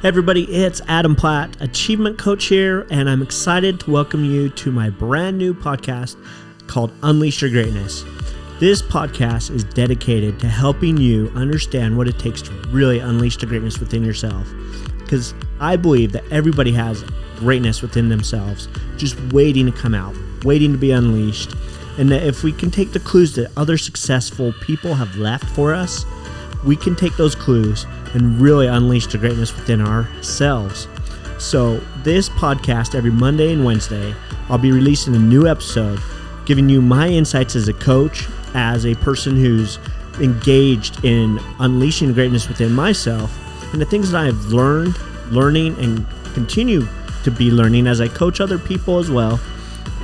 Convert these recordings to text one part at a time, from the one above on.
Hey everybody, it's Adam Platt, Achievement Coach here, and I'm excited to welcome you to my brand new podcast called Unleash Your Greatness. This podcast is dedicated to helping you understand what it takes to really unleash the greatness within yourself. Because I believe that everybody has greatness within themselves, just waiting to come out, waiting to be unleashed. And that if we can take the clues that other successful people have left for us, we can take those clues and really unleash the greatness within ourselves. So, this podcast every Monday and Wednesday, I'll be releasing a new episode giving you my insights as a coach, as a person who's engaged in unleashing greatness within myself, and the things that I've learned, learning, and continue to be learning as I coach other people as well,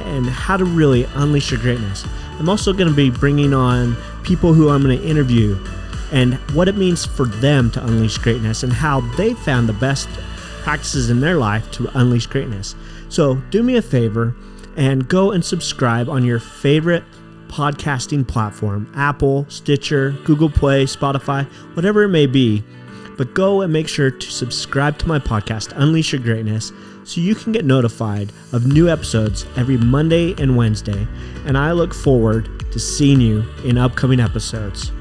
and how to really unleash your greatness. I'm also going to be bringing on people who I'm going to interview and what it means for them to unleash greatness and how they found the best practices in their life to unleash greatness. So, do me a favor and go and subscribe on your favorite podcasting platform Apple, Stitcher, Google Play, Spotify, whatever it may be. But go and make sure to subscribe to my podcast, Unleash Your Greatness, so you can get notified of new episodes every Monday and Wednesday. And I look forward to seeing you in upcoming episodes.